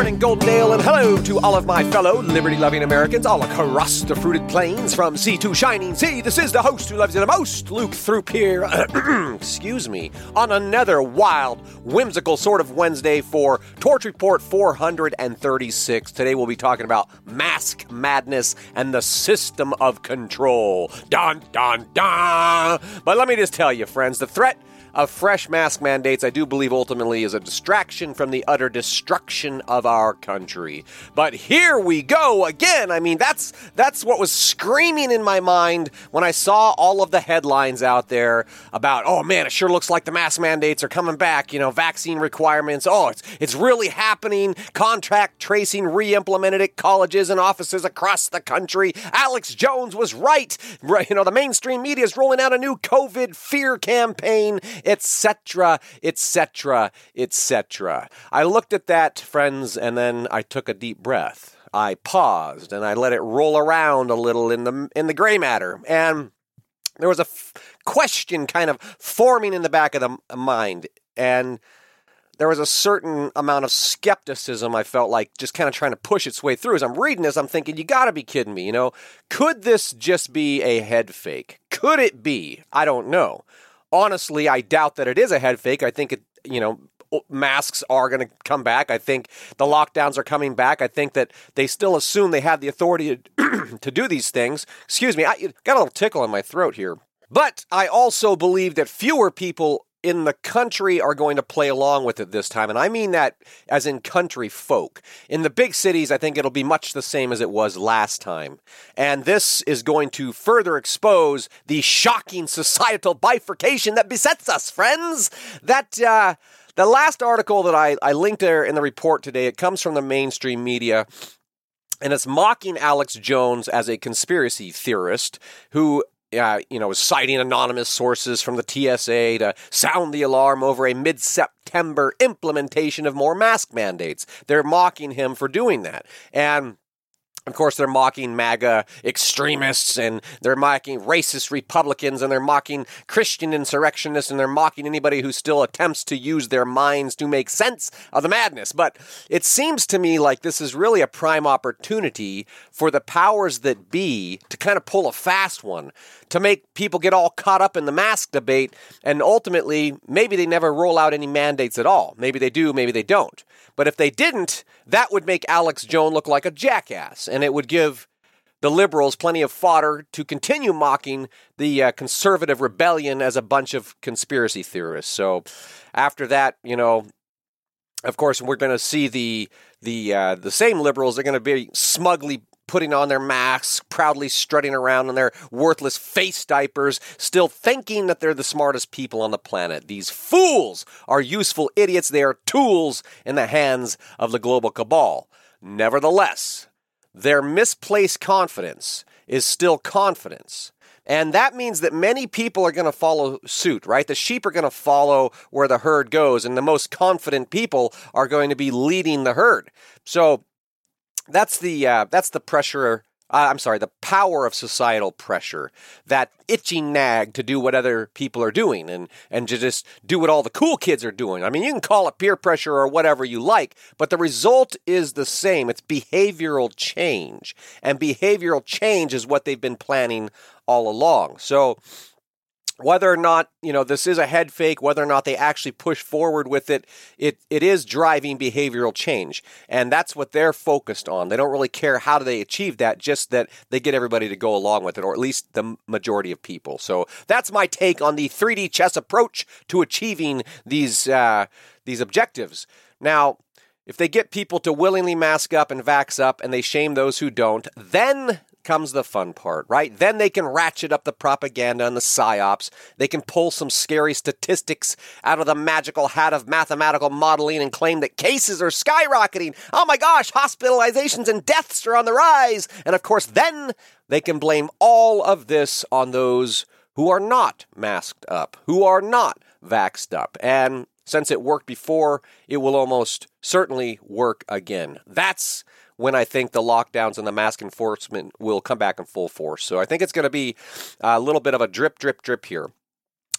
morning, Goldendale, and hello to all of my fellow liberty loving Americans all across the fruited plains from sea to shining sea. This is the host who loves you the most, Luke Throop here. Excuse me. On another wild, whimsical sort of Wednesday for Torch Report 436. Today we'll be talking about mask madness and the system of control. Dun, dun, dun. But let me just tell you, friends, the threat of fresh mask mandates, I do believe ultimately is a distraction from the utter destruction of our country. But here we go again. I mean, that's that's what was screaming in my mind when I saw all of the headlines out there about, oh man, it sure looks like the mask mandates are coming back. You know, vaccine requirements. Oh, it's it's really happening. Contact tracing re-implemented at colleges and offices across the country. Alex Jones was right. You know, the mainstream media is rolling out a new COVID fear campaign etc., etc., etc. I looked at that, friends, and then I took a deep breath. I paused and I let it roll around a little in the in the gray matter, and there was a f- question kind of forming in the back of the mind, and there was a certain amount of skepticism I felt like just kind of trying to push its way through. As I'm reading this, I'm thinking, you gotta be kidding me. You know, could this just be a head fake? Could it be? I don't know honestly, I doubt that it is a head fake. I think it, you know, masks are going to come back. I think the lockdowns are coming back. I think that they still assume they have the authority to, to do these things. Excuse me, I got a little tickle in my throat here. But I also believe that fewer people in the country are going to play along with it this time. And I mean that as in country folk. In the big cities, I think it'll be much the same as it was last time. And this is going to further expose the shocking societal bifurcation that besets us, friends. That, uh, the last article that I, I linked there in the report today, it comes from the mainstream media and it's mocking Alex Jones as a conspiracy theorist who uh, you know, citing anonymous sources from the TSA to sound the alarm over a mid September implementation of more mask mandates. They're mocking him for doing that. And of course, they're mocking MAGA extremists and they're mocking racist Republicans and they're mocking Christian insurrectionists and they're mocking anybody who still attempts to use their minds to make sense of the madness. But it seems to me like this is really a prime opportunity for the powers that be to kind of pull a fast one, to make people get all caught up in the mask debate and ultimately maybe they never roll out any mandates at all. Maybe they do, maybe they don't. But if they didn't, that would make Alex Jones look like a jackass, and it would give the liberals plenty of fodder to continue mocking the uh, conservative rebellion as a bunch of conspiracy theorists. So after that, you know, of course, we're going to see the the uh, the same liberals are going to be smugly putting on their masks, proudly strutting around in their worthless face diapers, still thinking that they're the smartest people on the planet. These fools are useful idiots. They are tools in the hands of the global cabal. Nevertheless, their misplaced confidence is still confidence. And that means that many people are going to follow suit, right? The sheep are going to follow where the herd goes, and the most confident people are going to be leading the herd. So that's the uh, that's the pressure. Uh, I'm sorry, the power of societal pressure, that itching nag to do what other people are doing and, and to just do what all the cool kids are doing. I mean, you can call it peer pressure or whatever you like, but the result is the same. It's behavioral change. And behavioral change is what they've been planning all along. So whether or not you know this is a head fake whether or not they actually push forward with it it it is driving behavioral change. And that's what they're focused on. They don't really care how do they achieve that just that they get everybody to go along with it or at least the majority of people. So that's my take on the 3d chess approach to achieving these uh, these objectives. Now if they get people to willingly mask up and vax up and they shame those who don't, then comes the fun part, right? Then they can ratchet up the propaganda and the psyops. They can pull some scary statistics out of the magical hat of mathematical modeling and claim that cases are skyrocketing. Oh my gosh, hospitalizations and deaths are on the rise. And of course, then they can blame all of this on those who are not masked up, who are not vaxed up. And since it worked before, it will almost certainly work again. That's when I think the lockdowns and the mask enforcement will come back in full force. So I think it's going to be a little bit of a drip, drip, drip here.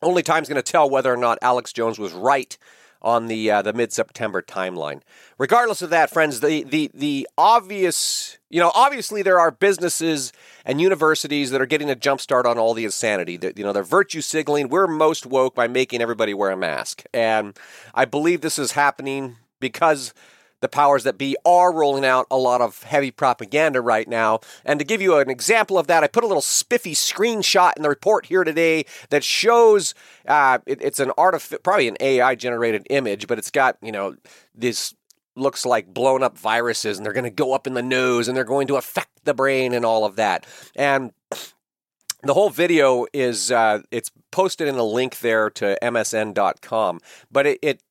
Only time's going to tell whether or not Alex Jones was right on the uh, the mid September timeline. Regardless of that, friends, the the the obvious you know obviously there are businesses and universities that are getting a jump start on all the insanity. That you know they're virtue signaling. We're most woke by making everybody wear a mask, and I believe this is happening because the powers that be are rolling out a lot of heavy propaganda right now. And to give you an example of that, I put a little spiffy screenshot in the report here today that shows uh, it, it's an artific- probably an AI generated image, but it's got you know this looks like blown up viruses, and they're going to go up in the nose, and they're going to affect the brain, and all of that. And the whole video is uh, it's posted in a link there to msn.com but it, it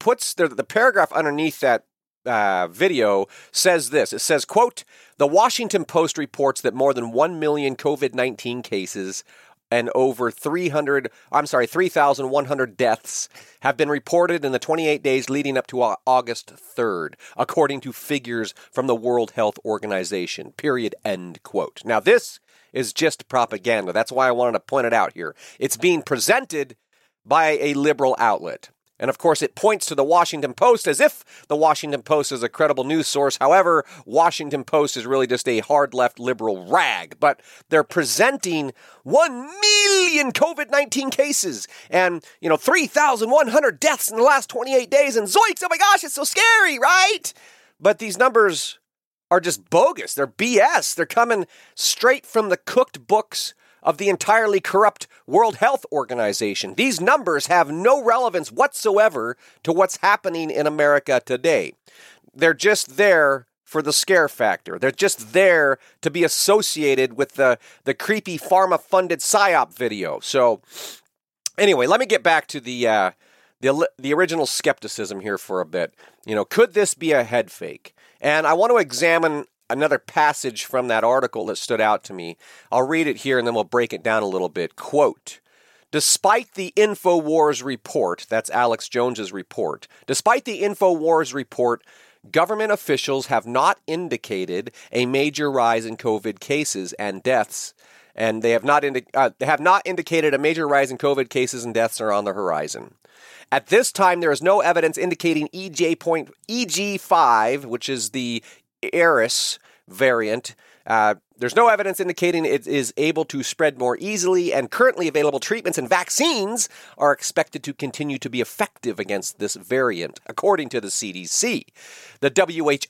puts the, the paragraph underneath that uh, video says this. It says, quote, the Washington Post reports that more than 1 million COVID-19 cases and over 300, I'm sorry, 3,100 deaths have been reported in the 28 days leading up to August 3rd, according to figures from the World Health Organization. Period. End quote. Now, this is just propaganda. That's why I wanted to point it out here. It's being presented by a liberal outlet. And of course, it points to the Washington Post as if the Washington Post is a credible news source. However, Washington Post is really just a hard left liberal rag. But they're presenting 1 million COVID 19 cases and, you know, 3,100 deaths in the last 28 days. And zoinks, oh my gosh, it's so scary, right? But these numbers are just bogus. They're BS. They're coming straight from the cooked books of the entirely corrupt World Health Organization. These numbers have no relevance whatsoever to what's happening in America today. They're just there for the scare factor. They're just there to be associated with the, the creepy pharma funded PSYOP video. So, anyway, let me get back to the. Uh, the, the original skepticism here for a bit. You know, could this be a head fake? And I want to examine another passage from that article that stood out to me. I'll read it here and then we'll break it down a little bit. Quote, Despite the InfoWars report, that's Alex Jones's report, despite the InfoWars report, government officials have not indicated a major rise in COVID cases and deaths, and they have not, indi- uh, have not indicated a major rise in COVID cases and deaths are on the horizon. At this time, there is no evidence indicating EJ point, EG5, which is the Eris variant. Uh, there's no evidence indicating it is able to spread more easily, and currently available treatments and vaccines are expected to continue to be effective against this variant, according to the CDC. The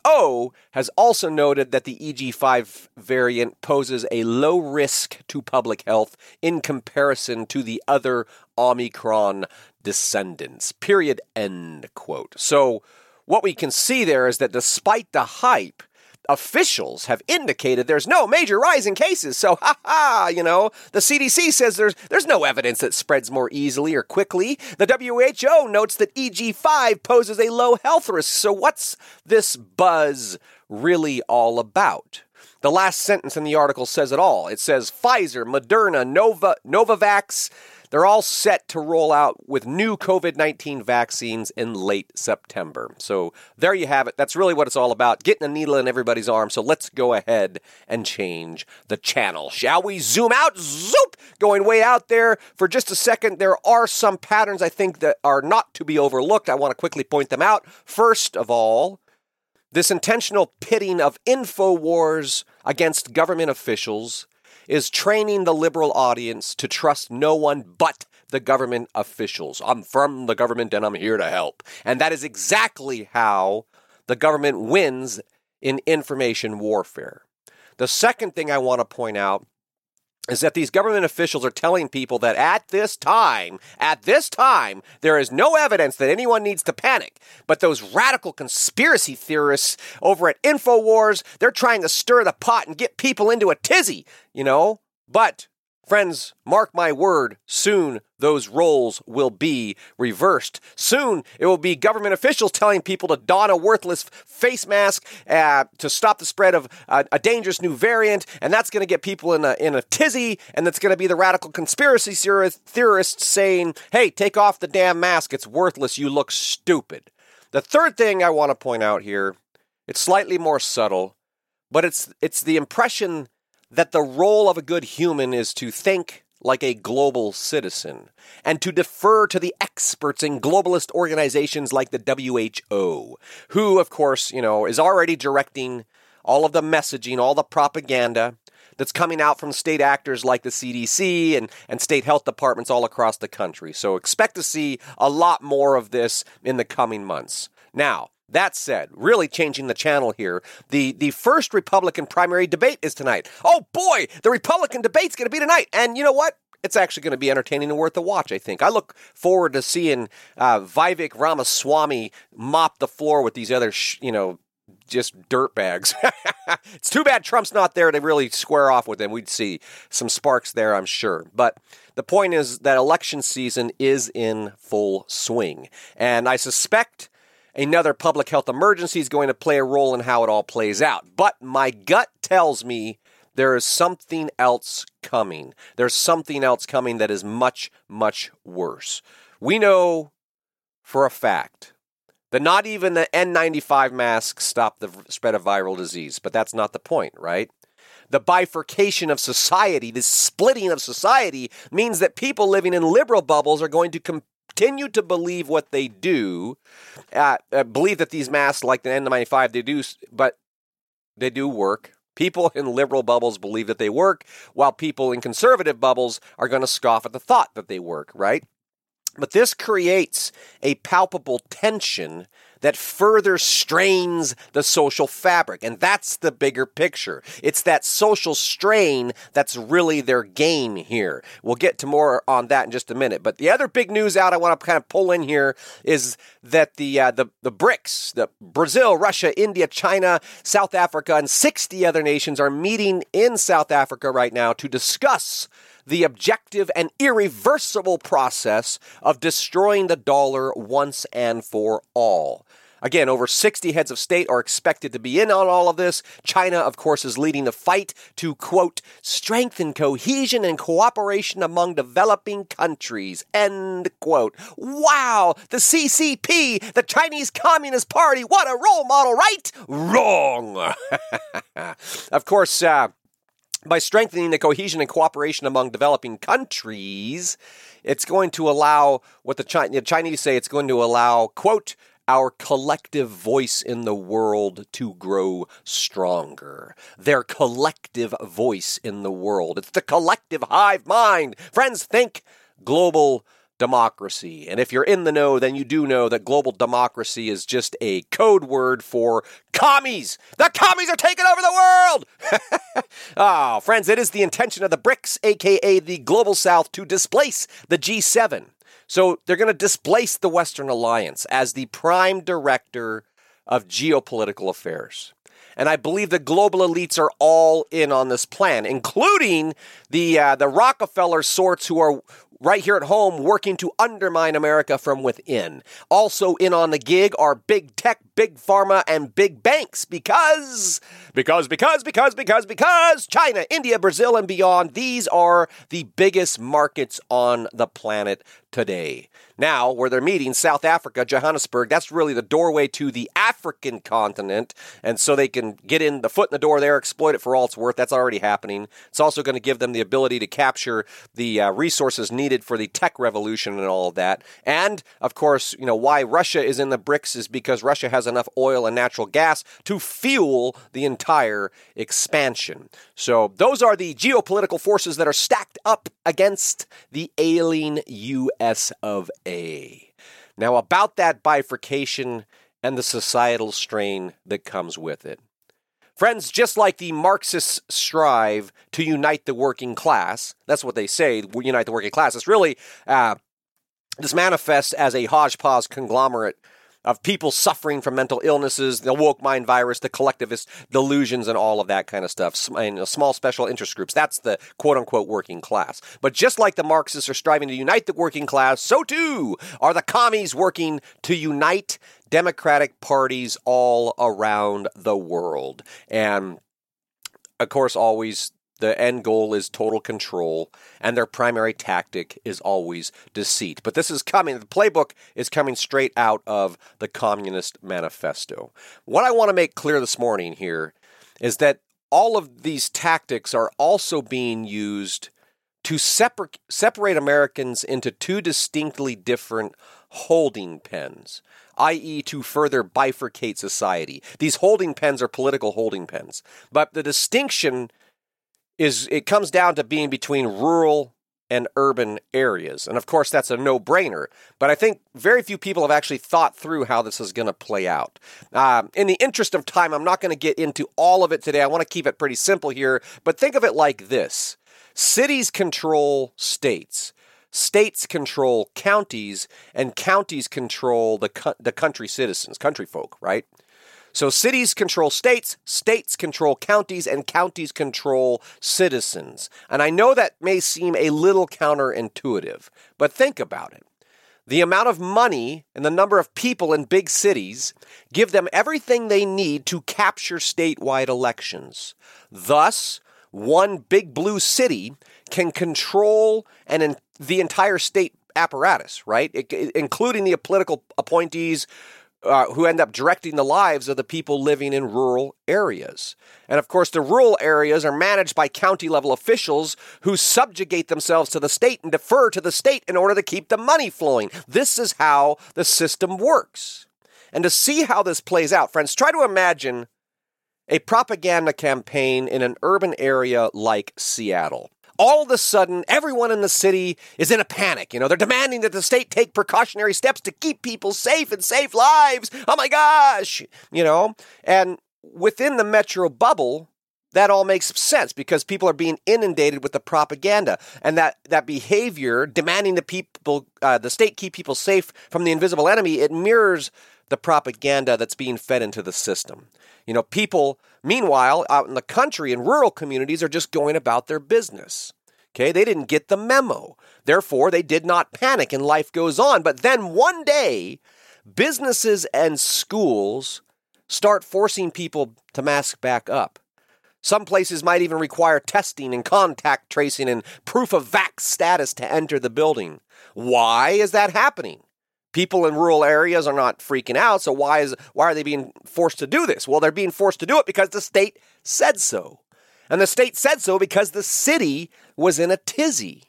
WHO has also noted that the EG5 variant poses a low risk to public health in comparison to the other Omicron descendants. Period. End quote. So, what we can see there is that despite the hype, officials have indicated there's no major rise in cases. So, ha ha, you know, the CDC says there's there's no evidence that spreads more easily or quickly. The WHO notes that EG5 poses a low health risk. So, what's this buzz really all about? The last sentence in the article says it all. It says Pfizer, Moderna, Nova, Novavax, they're all set to roll out with new COVID 19 vaccines in late September. So there you have it. That's really what it's all about getting a needle in everybody's arm. So let's go ahead and change the channel. Shall we zoom out? Zoop! Going way out there for just a second. There are some patterns I think that are not to be overlooked. I want to quickly point them out. First of all, this intentional pitting of InfoWars against government officials is training the liberal audience to trust no one but the government officials. I'm from the government and I'm here to help. And that is exactly how the government wins in information warfare. The second thing I want to point out is that these government officials are telling people that at this time, at this time, there is no evidence that anyone needs to panic. But those radical conspiracy theorists over at InfoWars, they're trying to stir the pot and get people into a tizzy, you know? But Friends, mark my word, soon those roles will be reversed. Soon it will be government officials telling people to don a worthless face mask uh, to stop the spread of uh, a dangerous new variant, and that's going to get people in a, in a tizzy, and that's going to be the radical conspiracy theorists saying, hey, take off the damn mask, it's worthless, you look stupid. The third thing I want to point out here, it's slightly more subtle, but it's, it's the impression that the role of a good human is to think, like a global citizen and to defer to the experts in globalist organizations like the WHO, who, of course, you know, is already directing all of the messaging, all the propaganda that's coming out from state actors like the CDC and, and state health departments all across the country. So expect to see a lot more of this in the coming months. Now, that said, really changing the channel here, the, the first Republican primary debate is tonight. Oh boy, the Republican debate's going to be tonight. And you know what? It's actually going to be entertaining and worth a watch, I think. I look forward to seeing uh, Vivek Ramaswamy mop the floor with these other, sh- you know, just dirt bags. it's too bad Trump's not there to really square off with him. We'd see some sparks there, I'm sure. But the point is that election season is in full swing. And I suspect another public health emergency is going to play a role in how it all plays out. But my gut tells me there is something else coming. There's something else coming that is much, much worse. We know for a fact that not even the N95 masks stop the spread of viral disease, but that's not the point, right? The bifurcation of society, the splitting of society, means that people living in liberal bubbles are going to continue to believe what they do, uh, uh, believe that these masks, like the N95, they do, but they do work. People in liberal bubbles believe that they work, while people in conservative bubbles are going to scoff at the thought that they work, right? But this creates a palpable tension that further strains the social fabric. And that's the bigger picture. It's that social strain that's really their game here. We'll get to more on that in just a minute. But the other big news out I want to kind of pull in here is that the, uh, the, the BRICS, the Brazil, Russia, India, China, South Africa, and 60 other nations are meeting in South Africa right now to discuss the objective and irreversible process of destroying the dollar once and for all. Again, over 60 heads of state are expected to be in on all of this. China, of course, is leading the fight to, quote, strengthen cohesion and cooperation among developing countries, end quote. Wow, the CCP, the Chinese Communist Party, what a role model, right? Wrong. of course, uh, by strengthening the cohesion and cooperation among developing countries, it's going to allow what the, the Chinese say, it's going to allow, quote, our collective voice in the world to grow stronger. Their collective voice in the world. It's the collective hive mind. Friends, think global democracy. And if you're in the know, then you do know that global democracy is just a code word for commies. The commies are taking over the world. oh, friends, it is the intention of the BRICS, aka the Global South, to displace the G7. So they're going to displace the Western Alliance as the prime director of geopolitical affairs. And I believe the global elites are all in on this plan, including the uh, the Rockefeller sorts who are right here at home working to undermine America from within. Also in on the gig are big tech, big pharma, and big banks because, because, because, because, because, because China, India, Brazil, and beyond, these are the biggest markets on the planet today. Now, where they're meeting, South Africa, Johannesburg, that's really the doorway to the African continent. And so they can get in the foot in the door there, exploit it for all it's worth. That's already happening. It's also going to give them the ability to capture the uh, resources needed for the tech revolution and all of that. And, of course, you know, why Russia is in the BRICS is because Russia has enough oil and natural gas to fuel the entire expansion. So those are the geopolitical forces that are stacked up against the ailing US of A. Now, about that bifurcation and the societal strain that comes with it. Friends, just like the Marxists strive to unite the working class, that's what they say, unite the working class. It's really, uh, this manifests as a hodgepodge conglomerate of people suffering from mental illnesses, the woke mind virus, the collectivist delusions, and all of that kind of stuff. And uh, small special interest groups. That's the quote unquote working class. But just like the Marxists are striving to unite the working class, so too are the commies working to unite democratic parties all around the world. And of course, always the end goal is total control, and their primary tactic is always deceit. But this is coming, the playbook is coming straight out of the Communist Manifesto. What I want to make clear this morning here is that all of these tactics are also being used to separ- separate Americans into two distinctly different holding pens, i.e., to further bifurcate society. These holding pens are political holding pens. But the distinction is it comes down to being between rural and urban areas. And of course, that's a no brainer. But I think very few people have actually thought through how this is going to play out. Uh, in the interest of time, I'm not going to get into all of it today. I want to keep it pretty simple here. But think of it like this cities control states. States control counties, and counties control the, the country citizens, country folk, right? So cities control states, states control counties, and counties control citizens. And I know that may seem a little counterintuitive, but think about it. The amount of money and the number of people in big cities give them everything they need to capture statewide elections. Thus, one big blue city can control and the entire state apparatus, right? It, including the political appointees uh, who end up directing the lives of the people living in rural areas. And of course, the rural areas are managed by county level officials who subjugate themselves to the state and defer to the state in order to keep the money flowing. This is how the system works. And to see how this plays out, friends, try to imagine a propaganda campaign in an urban area like Seattle all of a sudden, everyone in the city is in a panic. You know, they're demanding that the state take precautionary steps to keep people safe and save lives. Oh my gosh! You know, and within the metro bubble, that all makes sense because people are being inundated with the propaganda and that, that behavior demanding the people uh, the state keep people safe from the invisible enemy it mirrors the propaganda that's being fed into the system you know people Meanwhile, out in the country and rural communities are just going about their business. Okay, they didn't get the memo. Therefore, they did not panic and life goes on. But then one day, businesses and schools start forcing people to mask back up. Some places might even require testing and contact tracing and proof of vax status to enter the building. Why is that happening? People in rural areas are not freaking out. So why is why are they being forced to do this? Well, they're being forced to do it because the state said so. And the state said so because the city was in a tizzy.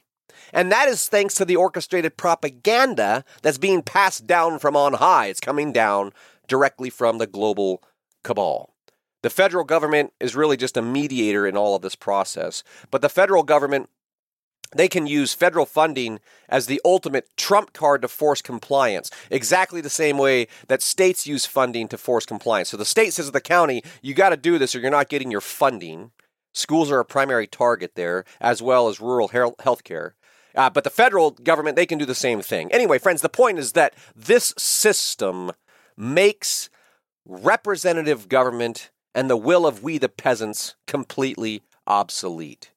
And that is thanks to the orchestrated propaganda that's being passed down from on high. It's coming down directly from the global cabal. The federal government is really just a mediator in all of this process. But the federal government they can use federal funding as the ultimate trump card to force compliance, exactly the same way that states use funding to force compliance. So the state says to the county, you got to do this or you're not getting your funding. Schools are a primary target there, as well as rural health care. Uh, but the federal government, they can do the same thing. Anyway, friends, the point is that this system makes representative government and the will of we the peasants completely obsolete.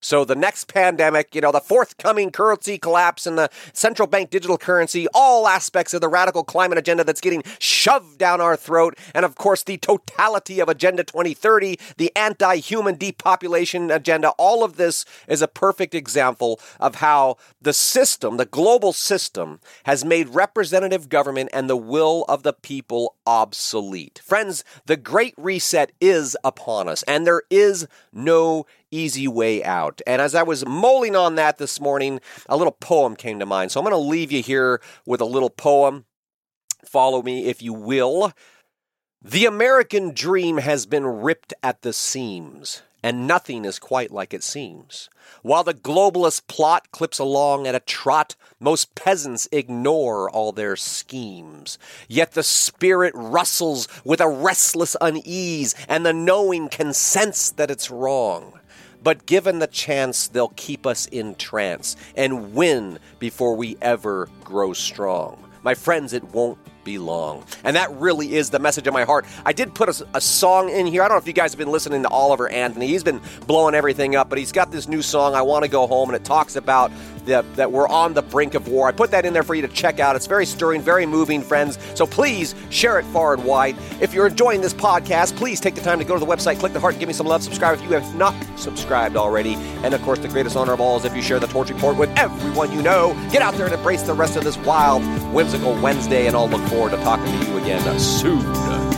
So the next pandemic, you know, the forthcoming currency collapse and the central bank digital currency, all aspects of the radical climate agenda that's getting shoved down our throat, and of course the totality of Agenda 2030, the anti-human depopulation agenda, all of this is a perfect example of how the system, the global system, has made representative government and the will of the people obsolete. Friends, the great reset is upon us, and there is no easy way out. And as I was mulling on that this morning, a little poem came to mind. So I'm going to leave you here with a little poem. Follow me if you will. The American dream has been ripped at the seams and nothing is quite like it seems. While the globalist plot clips along at a trot, most peasants ignore all their schemes. Yet the spirit rustles with a restless unease, and the knowing can sense that it's wrong. But given the chance, they'll keep us in trance and win before we ever grow strong. My friends, it won't be long. And that really is the message of my heart. I did put a, a, song in here. I don't know if you guys have been listening to Oliver Anthony. He's been blowing everything up, but he's got this new song, I Want to Go Home, and it talks about the, that we're on the brink of war. I put that in there for you to check out. It's very stirring, very moving, friends. So please share it far and wide. If you're enjoying this podcast, please take the time to go to the website, click the heart, give me some love. Subscribe if you have not subscribed already. And of course, the greatest honor of all is if you share the Torch Report with everyone you know. Get out there and embrace the rest of this wild, whimsical Wednesday, and I'll look forward to talking to you again soon.